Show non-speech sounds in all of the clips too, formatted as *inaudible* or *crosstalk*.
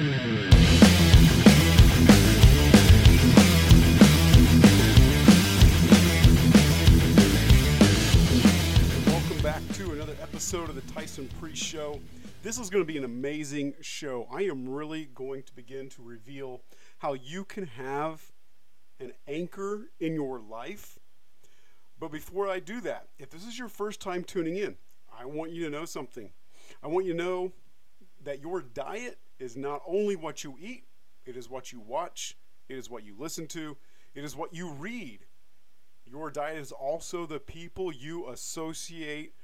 Welcome back to another episode of the Tyson Priest Show. This is going to be an amazing show. I am really going to begin to reveal how you can have an anchor in your life. But before I do that, if this is your first time tuning in, I want you to know something. I want you to know that your diet is not only what you eat, it is what you watch, it is what you listen to, it is what you read. Your diet is also the people you associate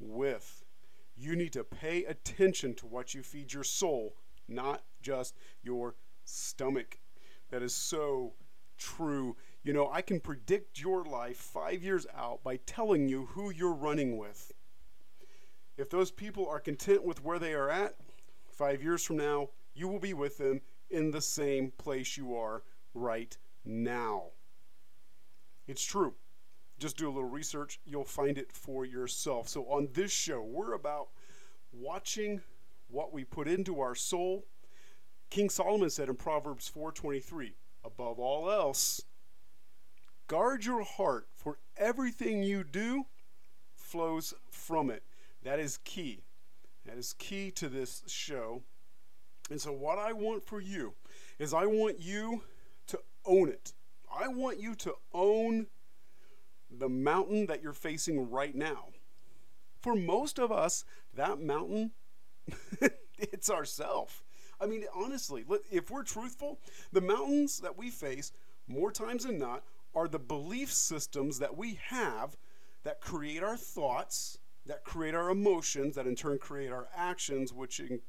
with. You need to pay attention to what you feed your soul, not just your stomach. That is so true. You know, I can predict your life five years out by telling you who you're running with. If those people are content with where they are at, five years from now, you will be with them in the same place you are right now. It's true. Just do a little research, you'll find it for yourself. So, on this show, we're about watching what we put into our soul. King Solomon said in Proverbs 4:23, above all else, guard your heart, for everything you do flows from it. That is key. That is key to this show. And so, what I want for you is I want you to own it. I want you to own the mountain that you're facing right now. For most of us, that mountain, *laughs* it's ourself. I mean, honestly, if we're truthful, the mountains that we face, more times than not, are the belief systems that we have that create our thoughts, that create our emotions, that in turn create our actions, which in,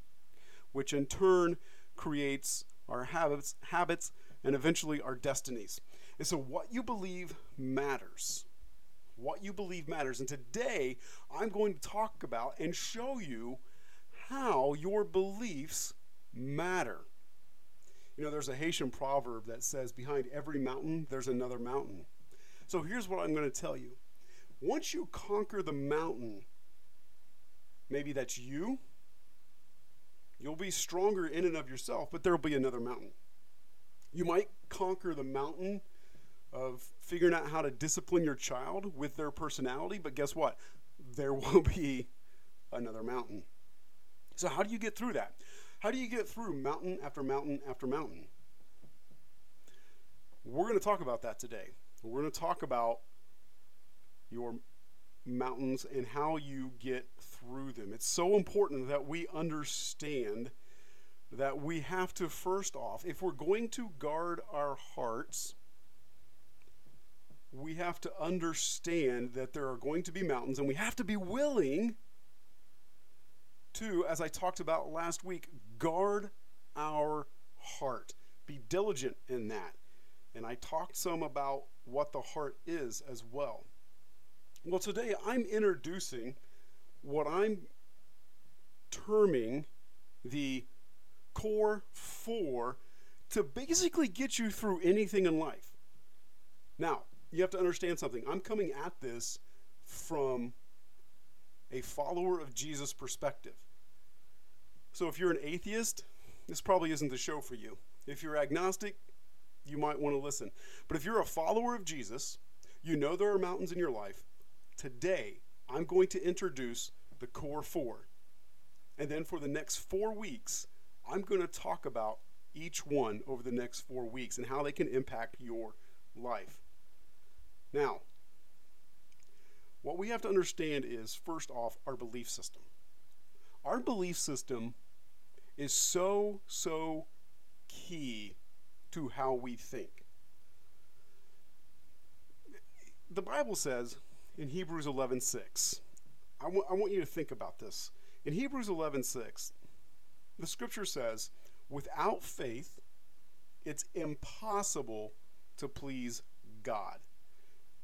which in turn creates our habits, habits, and eventually our destinies. And so, what you believe matters. What you believe matters. And today, I'm going to talk about and show you how your beliefs matter. You know, there's a Haitian proverb that says, Behind every mountain, there's another mountain. So, here's what I'm going to tell you. Once you conquer the mountain, maybe that's you, you'll be stronger in and of yourself, but there'll be another mountain. You might conquer the mountain of figuring out how to discipline your child with their personality, but guess what? There *laughs* will be another mountain. So, how do you get through that? How do you get through mountain after mountain after mountain? We're going to talk about that today. We're going to talk about your mountains and how you get through them. It's so important that we understand that we have to, first off, if we're going to guard our hearts, we have to understand that there are going to be mountains and we have to be willing to, as I talked about last week, guard our heart. Be diligent in that. And I talked some about what the heart is as well. Well, today I'm introducing what I'm terming the core four to basically get you through anything in life. Now, you have to understand something. I'm coming at this from a follower of Jesus perspective. So if you're an atheist, this probably isn't the show for you. If you're agnostic, you might want to listen. But if you're a follower of Jesus, you know there are mountains in your life. Today, I'm going to introduce the core four. And then for the next four weeks, I'm going to talk about each one over the next four weeks and how they can impact your life. Now, what we have to understand is first off, our belief system. Our belief system is so, so key to how we think. The Bible says in Hebrews 11:6, I, w- I want you to think about this. In Hebrews 11:6, the scripture says, without faith, it's impossible to please God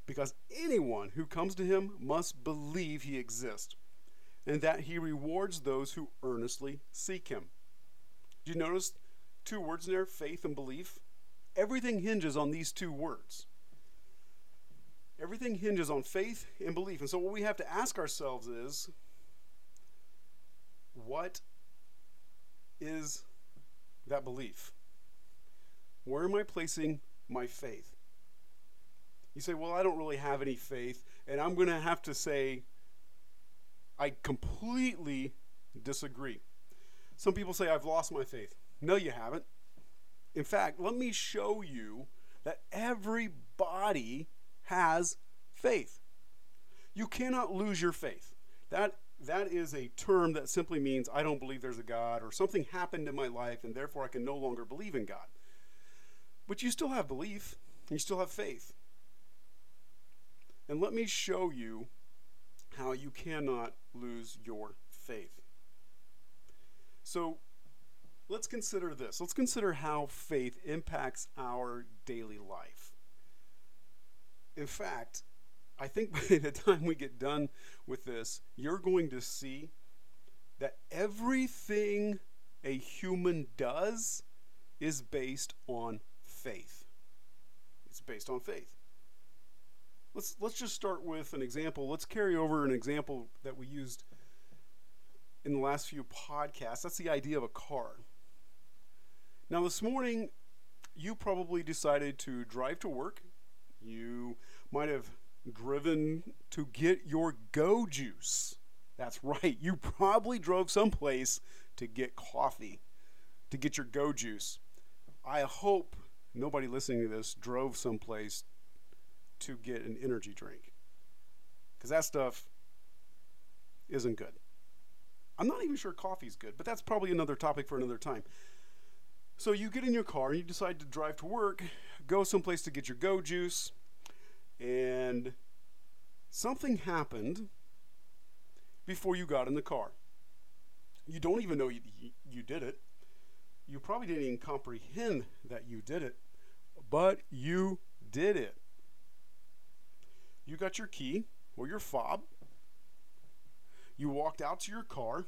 because anyone who comes to him must believe he exists and that he rewards those who earnestly seek him. Do you notice two words in there, faith and belief? Everything hinges on these two words. Everything hinges on faith and belief. And so, what we have to ask ourselves is what is that belief? Where am I placing my faith? You say, Well, I don't really have any faith. And I'm going to have to say, I completely disagree. Some people say, I've lost my faith. No, you haven't. In fact, let me show you that everybody has faith. You cannot lose your faith. That that is a term that simply means I don't believe there's a God or something happened in my life and therefore I can no longer believe in God. But you still have belief, you still have faith. And let me show you how you cannot lose your faith. So let's consider this. Let's consider how faith impacts our daily life. In fact, I think *laughs* by the time we get done with this, you're going to see that everything a human does is based on faith. It's based on faith. Let's let's just start with an example. Let's carry over an example that we used in the last few podcasts. That's the idea of a car. Now this morning you probably decided to drive to work. You might have driven to get your go juice. That's *laughs* right. You probably drove someplace to get coffee, to get your go juice. I hope nobody listening to this drove someplace to get an energy drink. Because that stuff isn't good. I'm not even sure coffee's good, but that's probably another topic for another time. So you get in your car and you decide to drive to work, go someplace to get your go juice, and something happened before you got in the car. You don't even know you, you did it. You probably didn't even comprehend that you did it, but you did it you got your key or your fob. You walked out to your car,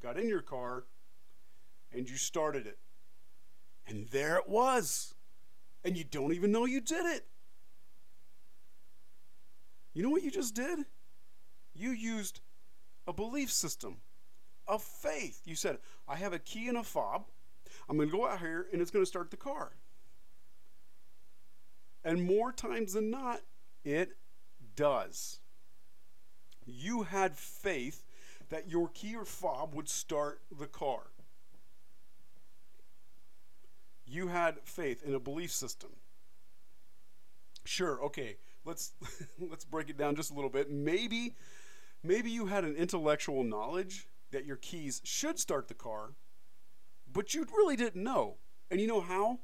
got in your car, and you started it. And there it was. And you don't even know you did it. You know what you just did? You used a belief system, a faith. You said, I have a key and a fob. I'm going to go out here and it's going to start the car. And more times than not, it does. You had faith that your key or fob would start the car. You had faith in a belief system. Sure, okay. Let's *laughs* let's break it down just a little bit. Maybe maybe you had an intellectual knowledge that your keys should start the car, but you really didn't know. And you know how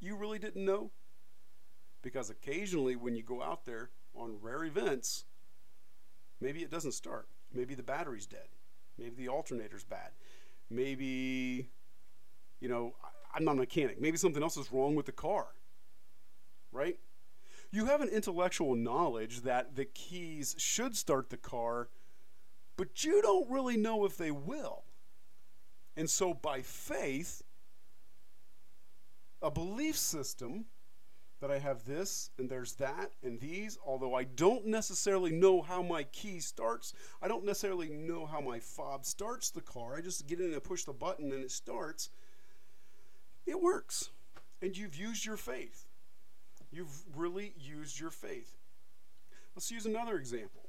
you really didn't know? Because occasionally when you go out there on rare events, maybe it doesn't start. Maybe the battery's dead. Maybe the alternator's bad. Maybe, you know, I'm not a mechanic. Maybe something else is wrong with the car. Right? You have an intellectual knowledge that the keys should start the car, but you don't really know if they will. And so, by faith, a belief system that I have this and there's that and these, although I don't necessarily know how my key starts. I don't necessarily know how my fob starts the car. I just get in and push the button and it starts. It works. And you've used your faith. You've really used your faith. Let's use another example.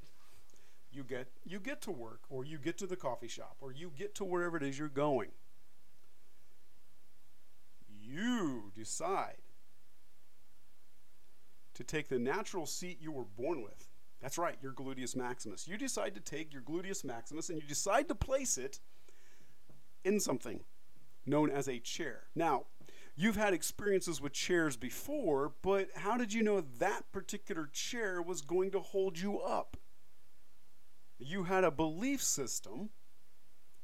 You get you get to work or you get to the coffee shop or you get to wherever it is you're going. You decide to take the natural seat you were born with. That's right, your gluteus maximus. You decide to take your gluteus maximus and you decide to place it in something known as a chair. Now, you've had experiences with chairs before, but how did you know that particular chair was going to hold you up? You had a belief system,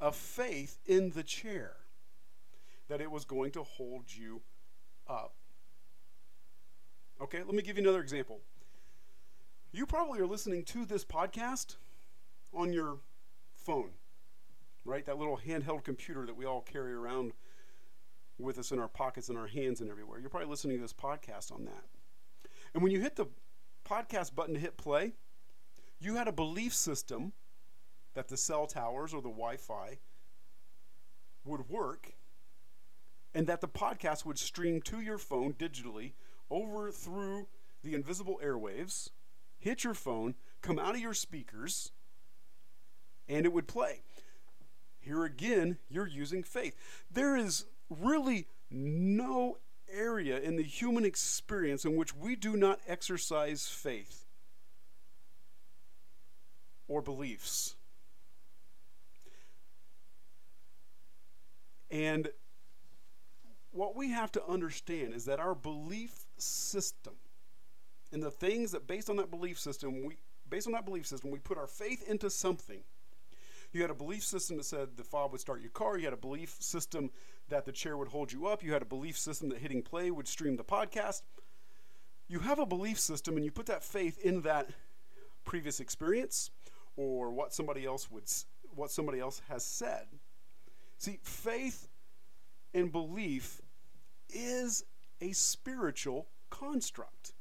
a faith in the chair that it was going to hold you up. Okay, let me give you another example. You probably are listening to this podcast on your phone, right? That little handheld computer that we all carry around with us in our pockets and our hands and everywhere. You're probably listening to this podcast on that. And when you hit the podcast button to hit play, you had a belief system that the cell towers or the Wi Fi would work and that the podcast would stream to your phone digitally over through the invisible airwaves, hit your phone, come out of your speakers, and it would play. Here again, you're using faith. There is really no area in the human experience in which we do not exercise faith or beliefs. And what we have to understand is that our belief system and the things that based on that belief system we based on that belief system we put our faith into something you had a belief system that said the fob would start your car you had a belief system that the chair would hold you up you had a belief system that hitting play would stream the podcast you have a belief system and you put that faith in that previous experience or what somebody else would what somebody else has said see faith and belief is a spiritual construct.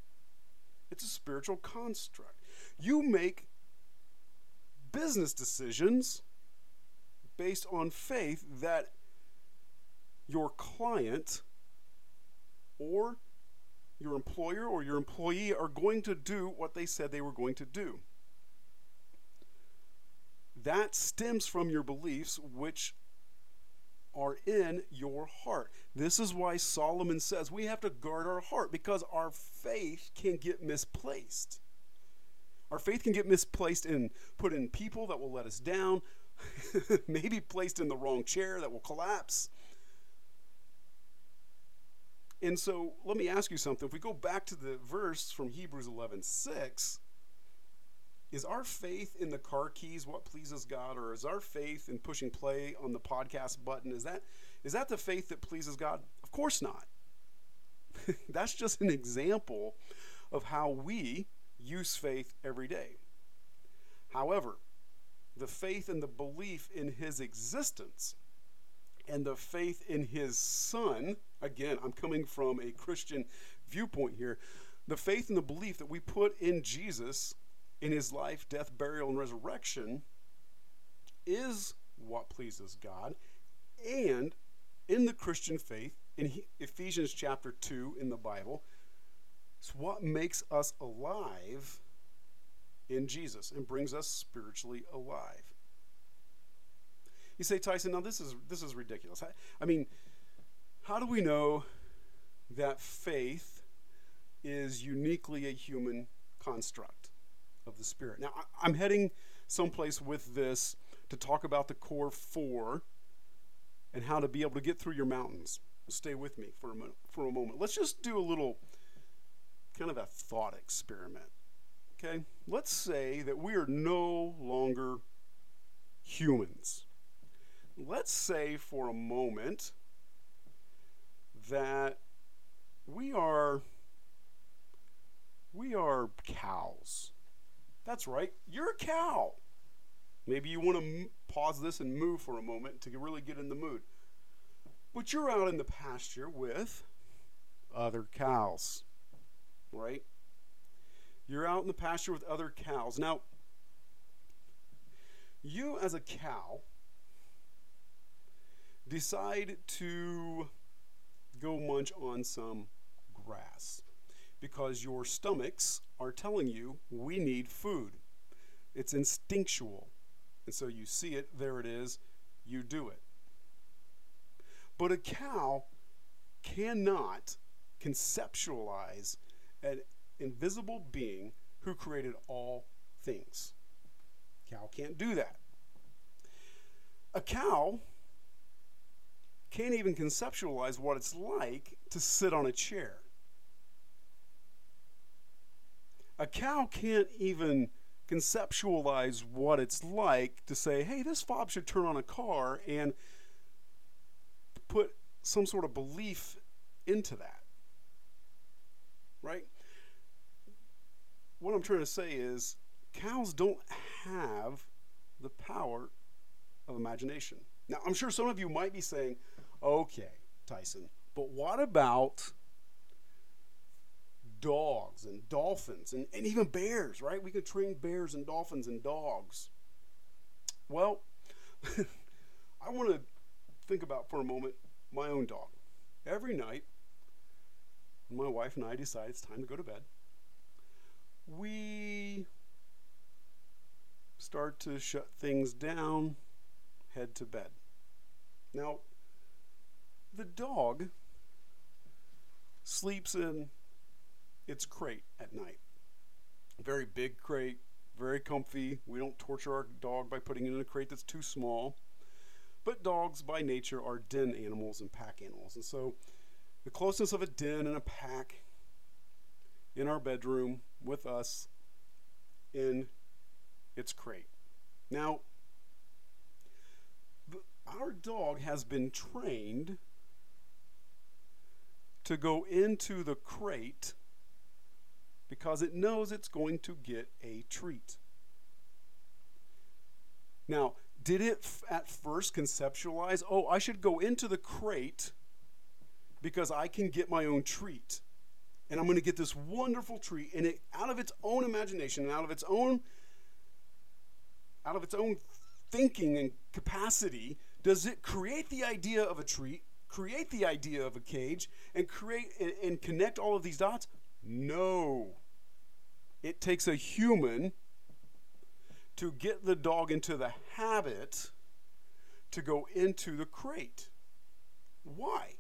It's a spiritual construct. You make business decisions based on faith that your client or your employer or your employee are going to do what they said they were going to do. That stems from your beliefs, which are in your heart. This is why Solomon says we have to guard our heart because our faith can get misplaced. Our faith can get misplaced and put in people that will let us down, *laughs* maybe placed in the wrong chair that will collapse. And so let me ask you something. If we go back to the verse from Hebrews 11 6, is our faith in the car keys what pleases God, or is our faith in pushing play on the podcast button is that is that the faith that pleases God? Of course not. *laughs* That's just an example of how we use faith every day. However, the faith and the belief in His existence and the faith in His Son, again, I'm coming from a Christian viewpoint here. The faith and the belief that we put in Jesus in his life, death, burial, and resurrection is what pleases God. And in the Christian faith, in Ephesians chapter 2 in the Bible, it's what makes us alive in Jesus and brings us spiritually alive. You say, Tyson, now this is this is ridiculous. I, I mean, how do we know that faith is uniquely a human construct? of the Spirit. Now, I'm heading someplace with this to talk about the core four and how to be able to get through your mountains. Stay with me for a, mo- for a moment. Let's just do a little kind of a thought experiment. Okay? Let's say that we are no longer humans. Let's say for a moment that we are we are cows that's right, you're a cow. Maybe you want to m- pause this and move for a moment to really get in the mood. But you're out in the pasture with other cows, right? You're out in the pasture with other cows. Now, you as a cow decide to go munch on some grass because your stomachs are telling you we need food. It's instinctual. And so you see it, there it is, you do it. But a cow cannot conceptualize an invisible being who created all things. Cow can't do that. A cow can't even conceptualize what it's like to sit on a chair. a cow can't even conceptualize what it's like to say, hey, this fob should turn on a car and put some sort of belief into that. Right? What I'm trying to say is cows don't have the power of imagination. Now, I'm sure some of you might be saying, okay, Tyson, but what about dogs and dolphins and, and even bears, right? We could train bears and dolphins and dogs. Well, *laughs* I want to think about for a moment my own dog. every night, my wife and I decide it's time to go to bed, we start to shut things down, head to bed. Now, the dog sleeps in its crate at night. Very big crate, very comfy. We don't torture our dog by putting it in a crate that's too small. But dogs, by nature, are den animals and pack animals. And so the closeness of a den and a pack in our bedroom with us in its crate. Now, our dog has been trained to go into the crate because it knows it's going to get a treat. Now, did it at first conceptualize, oh, I should go into the crate because I can get my own treat? And I'm going to get this wonderful treat, and it, out of its own imagination and out of its own out of its own thinking and capacity, does it create the idea of a treat, create the idea of a cage, and create and, and connect all of these dots? No. It takes a human to get the dog into the habit to go into the crate. Why?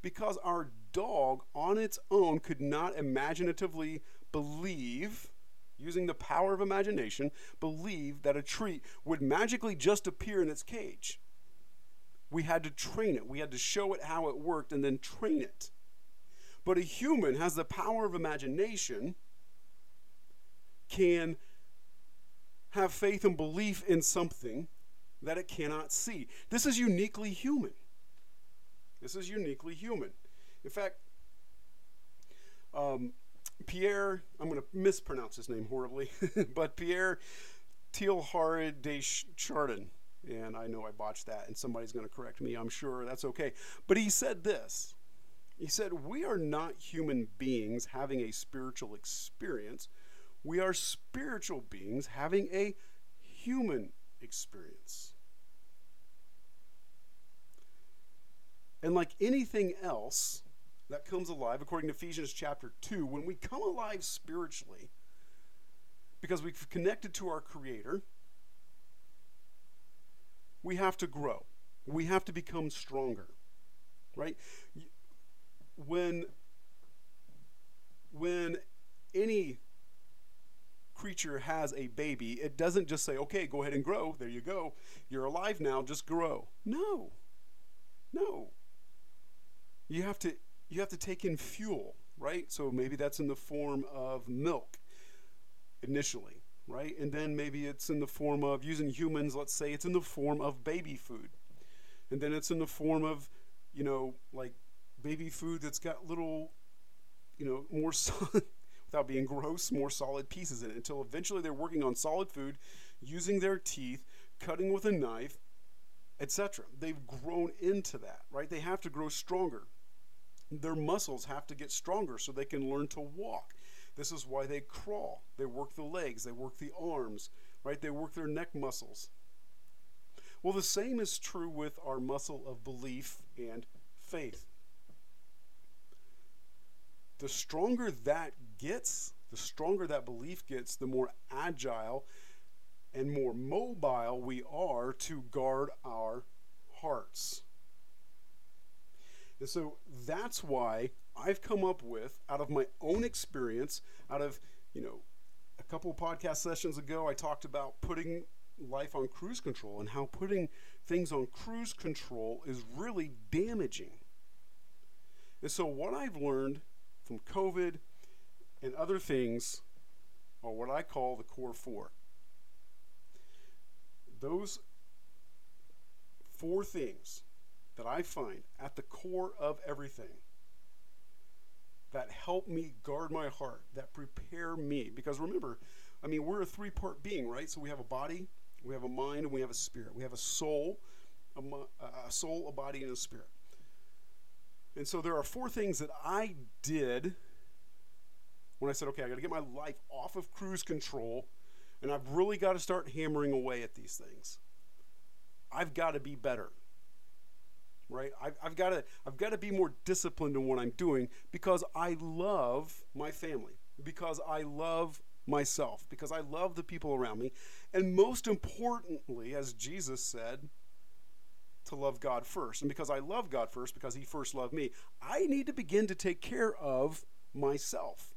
Because our dog on its own could not imaginatively believe, using the power of imagination, believe that a treat would magically just appear in its cage. We had to train it, we had to show it how it worked and then train it. But a human has the power of imagination, can have faith and belief in something that it cannot see. This is uniquely human. This is uniquely human. In fact, um, Pierre, I'm going to mispronounce his name horribly, *laughs* but Pierre Teilhard de Chardin, and I know I botched that, and somebody's going to correct me, I'm sure that's okay. But he said this He said, We are not human beings having a spiritual experience we are spiritual beings having a human experience. And like anything else that comes alive, according to Ephesians chapter 2, when we come alive spiritually, because we've connected to our Creator, we have to grow. We have to become stronger. Right? When when any creature has a baby, it doesn't just say, okay, go ahead and grow. There you go. You're alive now, just grow. No. No. You have to you have to take in fuel, right? So maybe that's in the form of milk initially, right? And then maybe it's in the form of using humans, let's say it's in the form of baby food. And then it's in the form of, you know, like baby food that's got little, you know, more solid, *laughs* without being gross, more solid pieces in it until eventually they're working on solid food, using their teeth, cutting with a knife, etc. They've grown into that, right? They have to grow stronger. Their muscles have to get stronger so they can learn to walk. This is why they crawl. They work the legs, they work the arms, right? They work their neck muscles. Well, the same is true with our muscle of belief and faith the stronger that gets, the stronger that belief gets, the more agile and more mobile we are to guard our hearts. And so that's why I've come up with, out of my own experience, out of, you know, a couple podcast sessions ago, I talked about putting life on cruise control and how putting things on cruise control is really damaging. And so, what I've learned from COVID and other things are what I call the core four. Those four things that I find at the core of everything that help me guard my heart, that prepare me. Because remember, I mean, we're a three part being, right? So we have a body, we have a mind, and we have a spirit. We have a soul, a, a soul, a body, and a spirit. And so there are four things that I did when I said, okay, I got to get my life off of cruise control and I've really got to start hammering away at these things. I've got to be better. Right? I've, I've got to I've got to be more disciplined in what I'm doing because I love my family, because I love myself, because I love the people around me, and most importantly, as Jesus said, to love God first. And because I love God first, because He first loved me, I need to begin to take care of myself.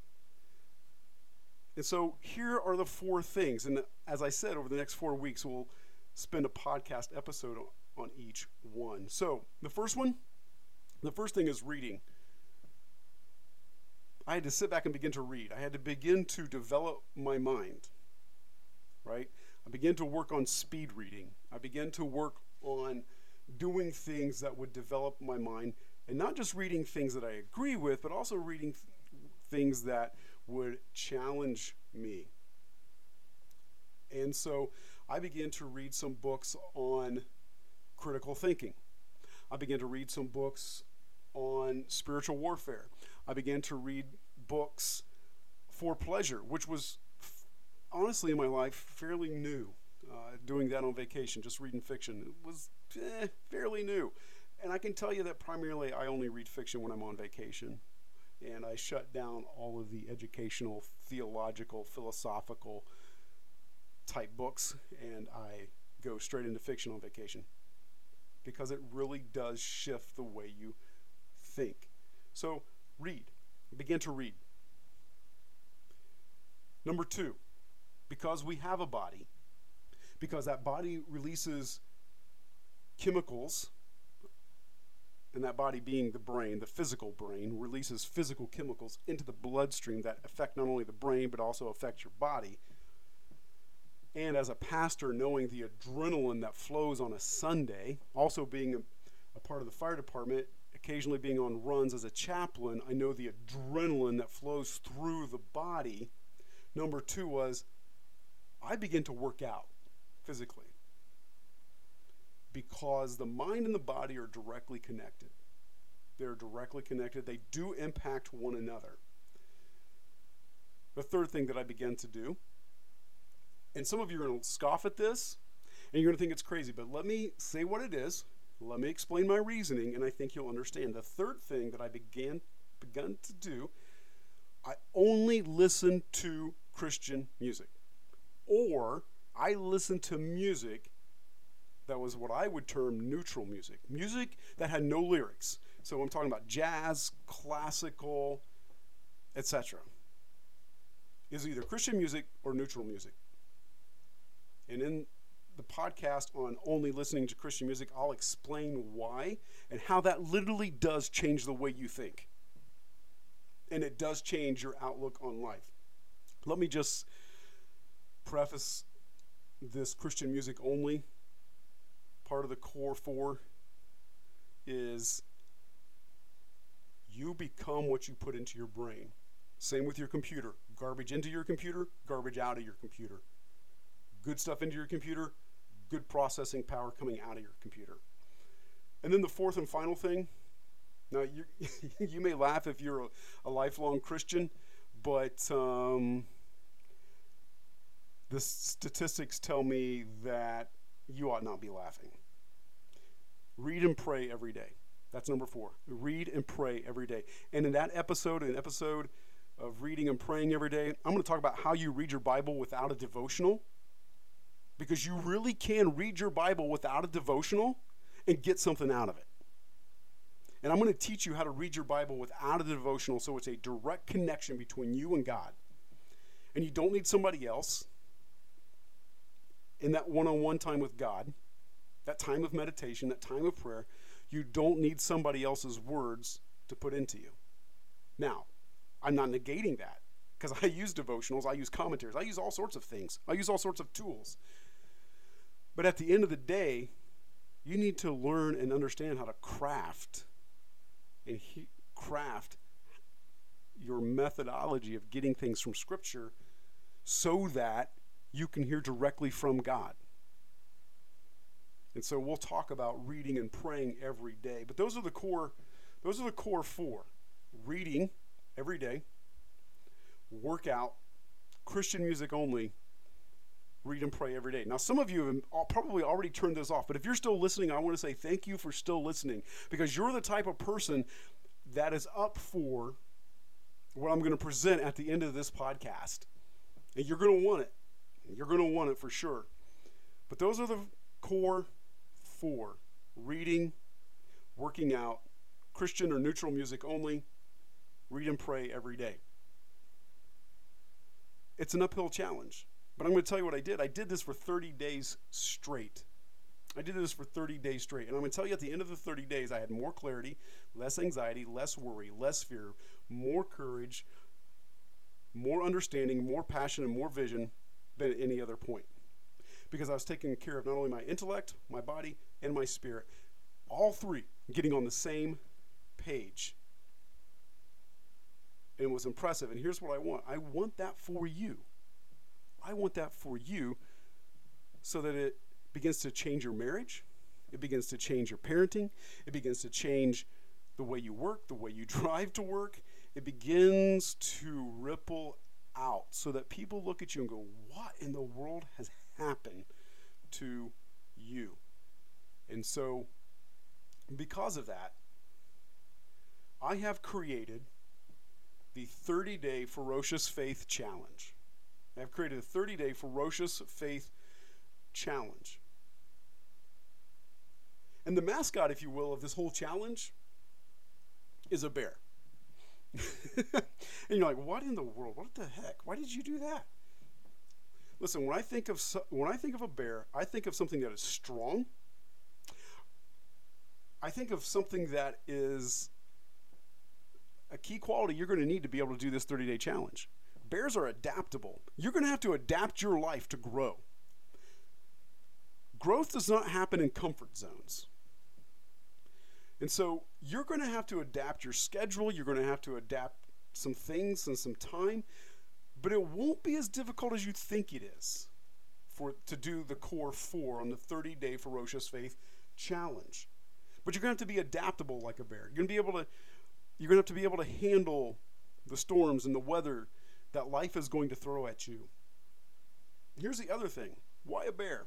And so here are the four things. And as I said, over the next four weeks, we'll spend a podcast episode on each one. So the first one, the first thing is reading. I had to sit back and begin to read. I had to begin to develop my mind, right? I began to work on speed reading. I began to work on doing things that would develop my mind and not just reading things that I agree with, but also reading th- things that would challenge me. And so I began to read some books on critical thinking. I began to read some books on spiritual warfare. I began to read books for pleasure, which was honestly in my life fairly new. Uh, doing that on vacation, just reading fiction, it was eh, fairly new. And I can tell you that primarily I only read fiction when I'm on vacation. And I shut down all of the educational, theological, philosophical type books and I go straight into fiction on vacation because it really does shift the way you think. So, read. Begin to read. Number two, because we have a body, because that body releases chemicals, and that body being the brain, the physical brain, releases physical chemicals into the bloodstream that affect not only the brain but also affect your body. And as a pastor, knowing the adrenaline that flows on a Sunday, also being a, a part of the fire department, occasionally being on runs as a chaplain, I know the adrenaline that flows through the body. Number two was I begin to work out physically because the mind and the body are directly connected. They're directly connected, they do impact one another. The third thing that I began to do, and some of you are going to scoff at this and you're going to think it's crazy, but let me say what it is. Let me explain my reasoning, and I think you'll understand. The third thing that I began begun to do, I only listen to Christian music, or I listen to music that was what I would term neutral music, music that had no lyrics. So I'm talking about jazz, classical, etc. Is either Christian music or neutral music. And in the podcast on only listening to Christian music, I'll explain why and how that literally does change the way you think. And it does change your outlook on life. Let me just preface this Christian music only part of the core four is you become what you put into your brain. Same with your computer. Garbage into your computer, garbage out of your computer. Good stuff into your computer, good processing power coming out of your computer. And then the fourth and final thing now, you, *laughs* you may laugh if you're a, a lifelong Christian, but um, the statistics tell me that you ought not be laughing. Read and pray every day. That's number four. Read and pray every day. And in that episode, an episode of reading and praying every day, I'm going to talk about how you read your Bible without a devotional. Because you really can read your Bible without a devotional and get something out of it. And I'm going to teach you how to read your Bible without a devotional so it's a direct connection between you and God. And you don't need somebody else in that one on one time with God that time of meditation, that time of prayer, you don't need somebody else's words to put into you. Now, I'm not negating that because *laughs* I use devotionals, I use commentaries, I use all sorts of things, I use all sorts of tools. But at the end of the day, you need to learn and understand how to craft and he, craft your methodology of getting things from Scripture so that you can hear directly from God. And so we'll talk about reading and praying every day. But those are the core those are the core four. Reading every day, workout, Christian music only, read and pray every day. Now, some of you have probably already turned this off, but if you're still listening, I want to say thank you for still listening because you're the type of person that is up for what I'm going to present at the end of this podcast. And you're going to want it. You're going to want it for sure. But those are the core four reading, working out, Christian or neutral music only, read and pray every day. It's an uphill challenge. But I'm going to tell you what I did. I did this for 30 days straight. I did this for 30 days straight. And I'm going to tell you at the end of the 30 days, I had more clarity, less anxiety, less worry, less fear, more courage, more understanding, more passion, and more vision than at any other point. Because I was taking care of not only my intellect, my body, and my spirit, all three getting on the same page. And it was impressive. And here's what I want I want that for you. I want that for you so that it begins to change your marriage, it begins to change your parenting, it begins to change the way you work, the way you *laughs* drive to work. It begins to ripple out so that people look at you and go, What in the world has happened to you? And so, because of that, I have created the 30 day Ferocious Faith Challenge. I've created a 30 day ferocious faith challenge. And the mascot, if you will, of this whole challenge is a bear. *laughs* and you're like, what in the world? What the heck? Why did you do that? Listen, when I think of when I think of a bear, I think of something that is strong. I think of something that is a key quality you're going to need to be able to do this 30-day challenge. Bears are adaptable. You're going to have to adapt your life to grow. Growth does not happen in comfort zones. And so you're going to have to adapt your schedule. You're going to have to adapt some things and some time, but it won't be as difficult as you think it is for to do the core four on the 30 day ferocious faith challenge. But you're going to have to be adaptable like a bear. You're going to be able to you're going to have to be able to handle the storms and the weather that life is going to throw at you. Here's the other thing why a bear?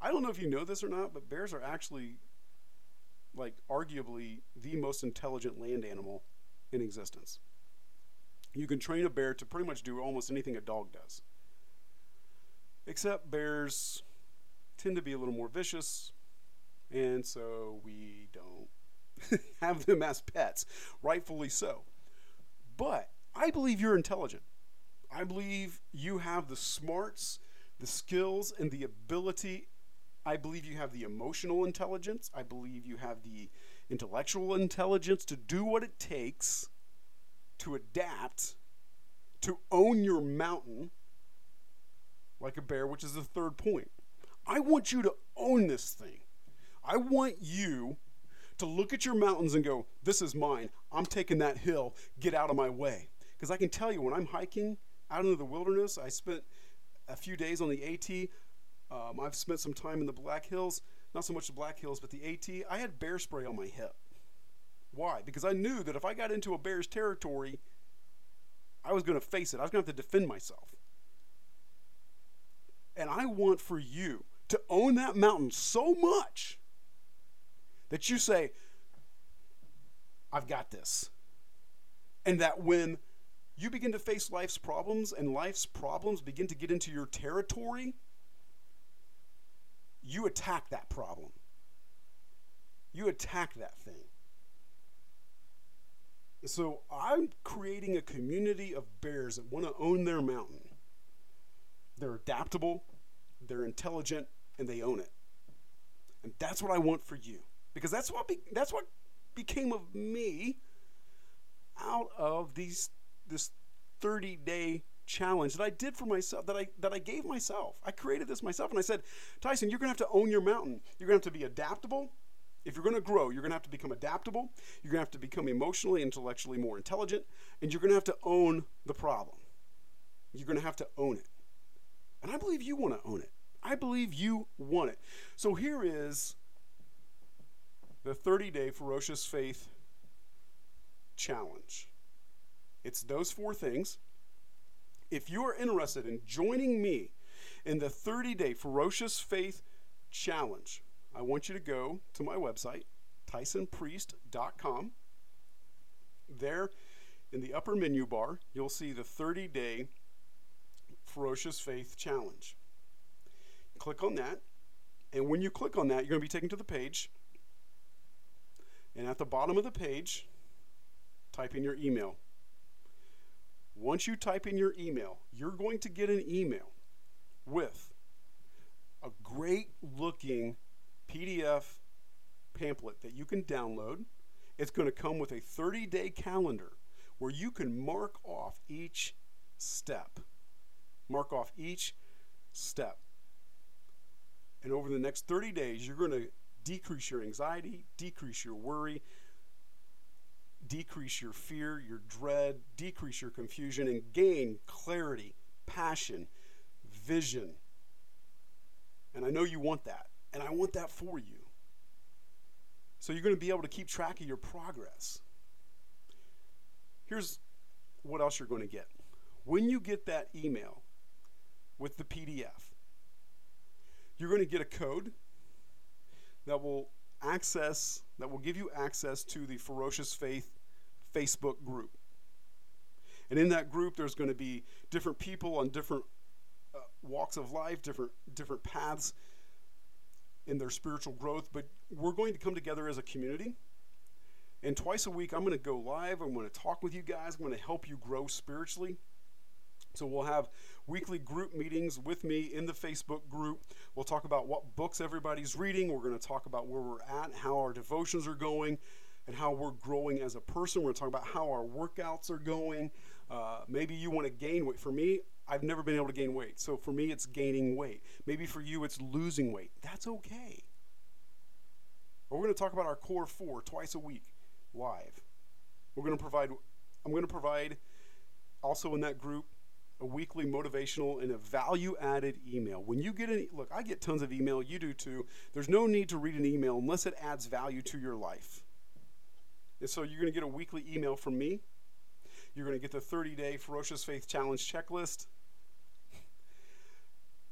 I don't know if you know this or not, but bears are actually, like, arguably the most intelligent land animal in existence. You can train a bear to pretty much do almost anything a dog does. Except bears tend to be a little more vicious, and so we don't *laughs* have them as pets, rightfully so. But I believe you're intelligent. I believe you have the smarts, the skills, and the ability. I believe you have the emotional intelligence. I believe you have the intellectual intelligence to do what it takes to adapt, to own your mountain like a bear, which is the third point. I want you to own this thing. I want you to look at your mountains and go, This is mine. I'm taking that hill. Get out of my way. Because I can tell you, when I'm hiking out into the wilderness, I spent a few days on the AT. Um, I've spent some time in the Black Hills, not so much the Black Hills, but the AT. I had bear spray on my hip. Why? Because I knew that if I got into a bear's territory, I was going to face it. I was going to have to defend myself. And I want for you to own that mountain so much that you say, I've got this. And that when you begin to face life's problems and life's problems begin to get into your territory, you attack that problem. You attack that thing. So I'm creating a community of bears that want to own their mountain. They're adaptable, they're intelligent, and they own it. And that's what I want for you. Because that's what be, that's what became of me out of these this 30 day challenge that I did for myself, that I that I gave myself. I created this myself, and I said, Tyson, you're gonna have to own your mountain. You're gonna have to be adaptable. If you're gonna grow, you're gonna have to become adaptable. You're gonna have to become emotionally, intellectually more intelligent, and you're gonna have to own the problem. You're gonna have to own it. And I believe you want to own it. I believe you want it. So here is the 30 day ferocious faith challenge. It's those four things. If you are interested in joining me In the 30 day Ferocious Faith Challenge, I want you to go to my website, tysonpriest.com. There in the upper menu bar, you'll see the 30 day Ferocious Faith Challenge. Click on that, and when you click on that, you're going to be taken to the page. And at the bottom of the page, type in your email. Once you type in your email, you're going to get an email with a great looking PDF pamphlet that you can download. It's going to come with a 30 day calendar where you can mark off each step. Mark off each step. And over the next 30 days, you're going to decrease your anxiety, decrease your worry, decrease your fear, your dread, decrease your confusion, and gain clarity, passion, vision. And I know you want that, and I want that for you. So you're going to be able to keep track of your progress. Here's what else you're going to get. When you get that email with the PDF, you're going to get a code that will access that will give you access to the Ferocious Faith Facebook group. And in that group, there's going to be different people on different uh, walks of life, different different paths in their spiritual growth. But we're going to come together as a community. And twice a week, I'm going to go live. I'm going to talk with you guys. I'm going to help you grow spiritually. So we'll have weekly group meetings with me in the Facebook group. We'll talk about what books everybody's reading. We're going to talk about where we're at, how our devotions are going, and how we're growing as a person. We're going to talk about how our workouts are going. Uh, maybe you want to gain weight. For me, I've never been able to gain weight. So for me, it's gaining weight. Maybe for you, it's losing weight. That's okay. But we're going to talk about our core four twice a week live. We're going to provide, I'm going to provide also in that group a weekly motivational and a value added email. When you get an look, I get tons of email, you do too. There's no need to read an email unless it adds value to your life. And so you're going to get a weekly email from me. You're going to get the 30 day Ferocious Faith Challenge checklist.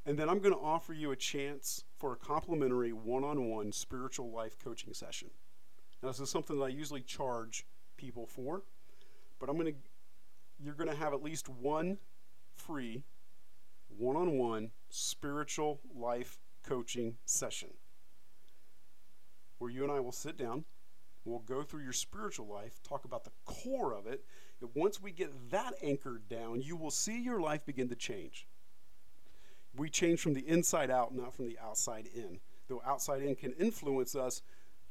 And then I'm going to offer you a chance for a complimentary one on one spiritual life coaching session. Now, this is something that I usually charge people for, but I'm going to, you're going to have at least one free one on one spiritual life coaching session where you and I will sit down. We'll go through your spiritual life, talk about the core of it. And once we get that anchored down, you will see your life begin to change. We change from the inside out, not from the outside in. Though outside in can influence us,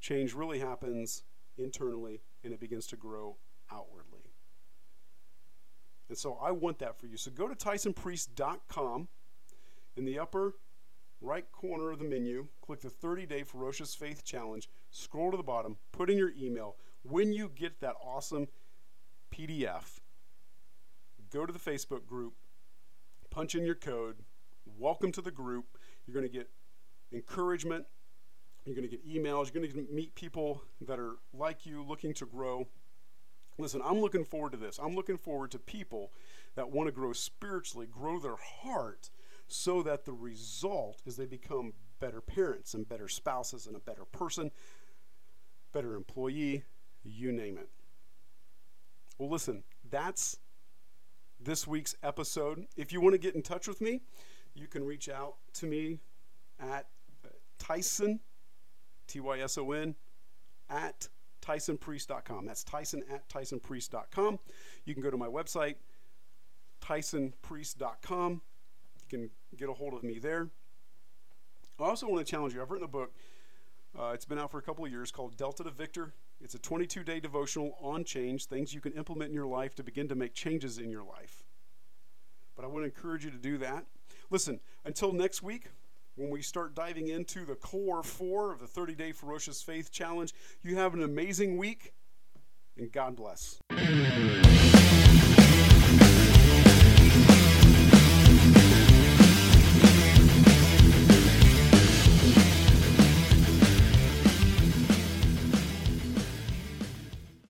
change really happens internally and it begins to grow outwardly. And so I want that for you. So go to tysonpriest.com. In the upper right corner of the menu, click the 30 day Ferocious Faith Challenge, scroll to the bottom, put in your email. When you get that awesome PDF, go to the Facebook group, punch in your code, welcome to the group. You're going to get encouragement, you're going to get emails, you're going to meet people that are like you, looking to grow. Listen, I'm looking forward to this. I'm looking forward to people that want to grow spiritually, grow their heart, so that the result is they become better parents and better spouses and a better person, better employee, you name it. Well, listen, that's this week's episode. If you want to get in touch with me, you can reach out to me at uh, Tyson, T Y S O N, at tysonpriest.com. That's tyson at tysonpriest.com. You can go to my website, tysonpriest.com. Can get a hold of me there. I also want to challenge you. I've written a book. Uh, it's been out for a couple of years called Delta to Victor. It's a 22 day devotional on change, things you can implement in your life to begin to make changes in your life. But I want to encourage you to do that. Listen, until next week, when we start diving into the core four of the 30 day Ferocious Faith Challenge. You have an amazing week, and God bless.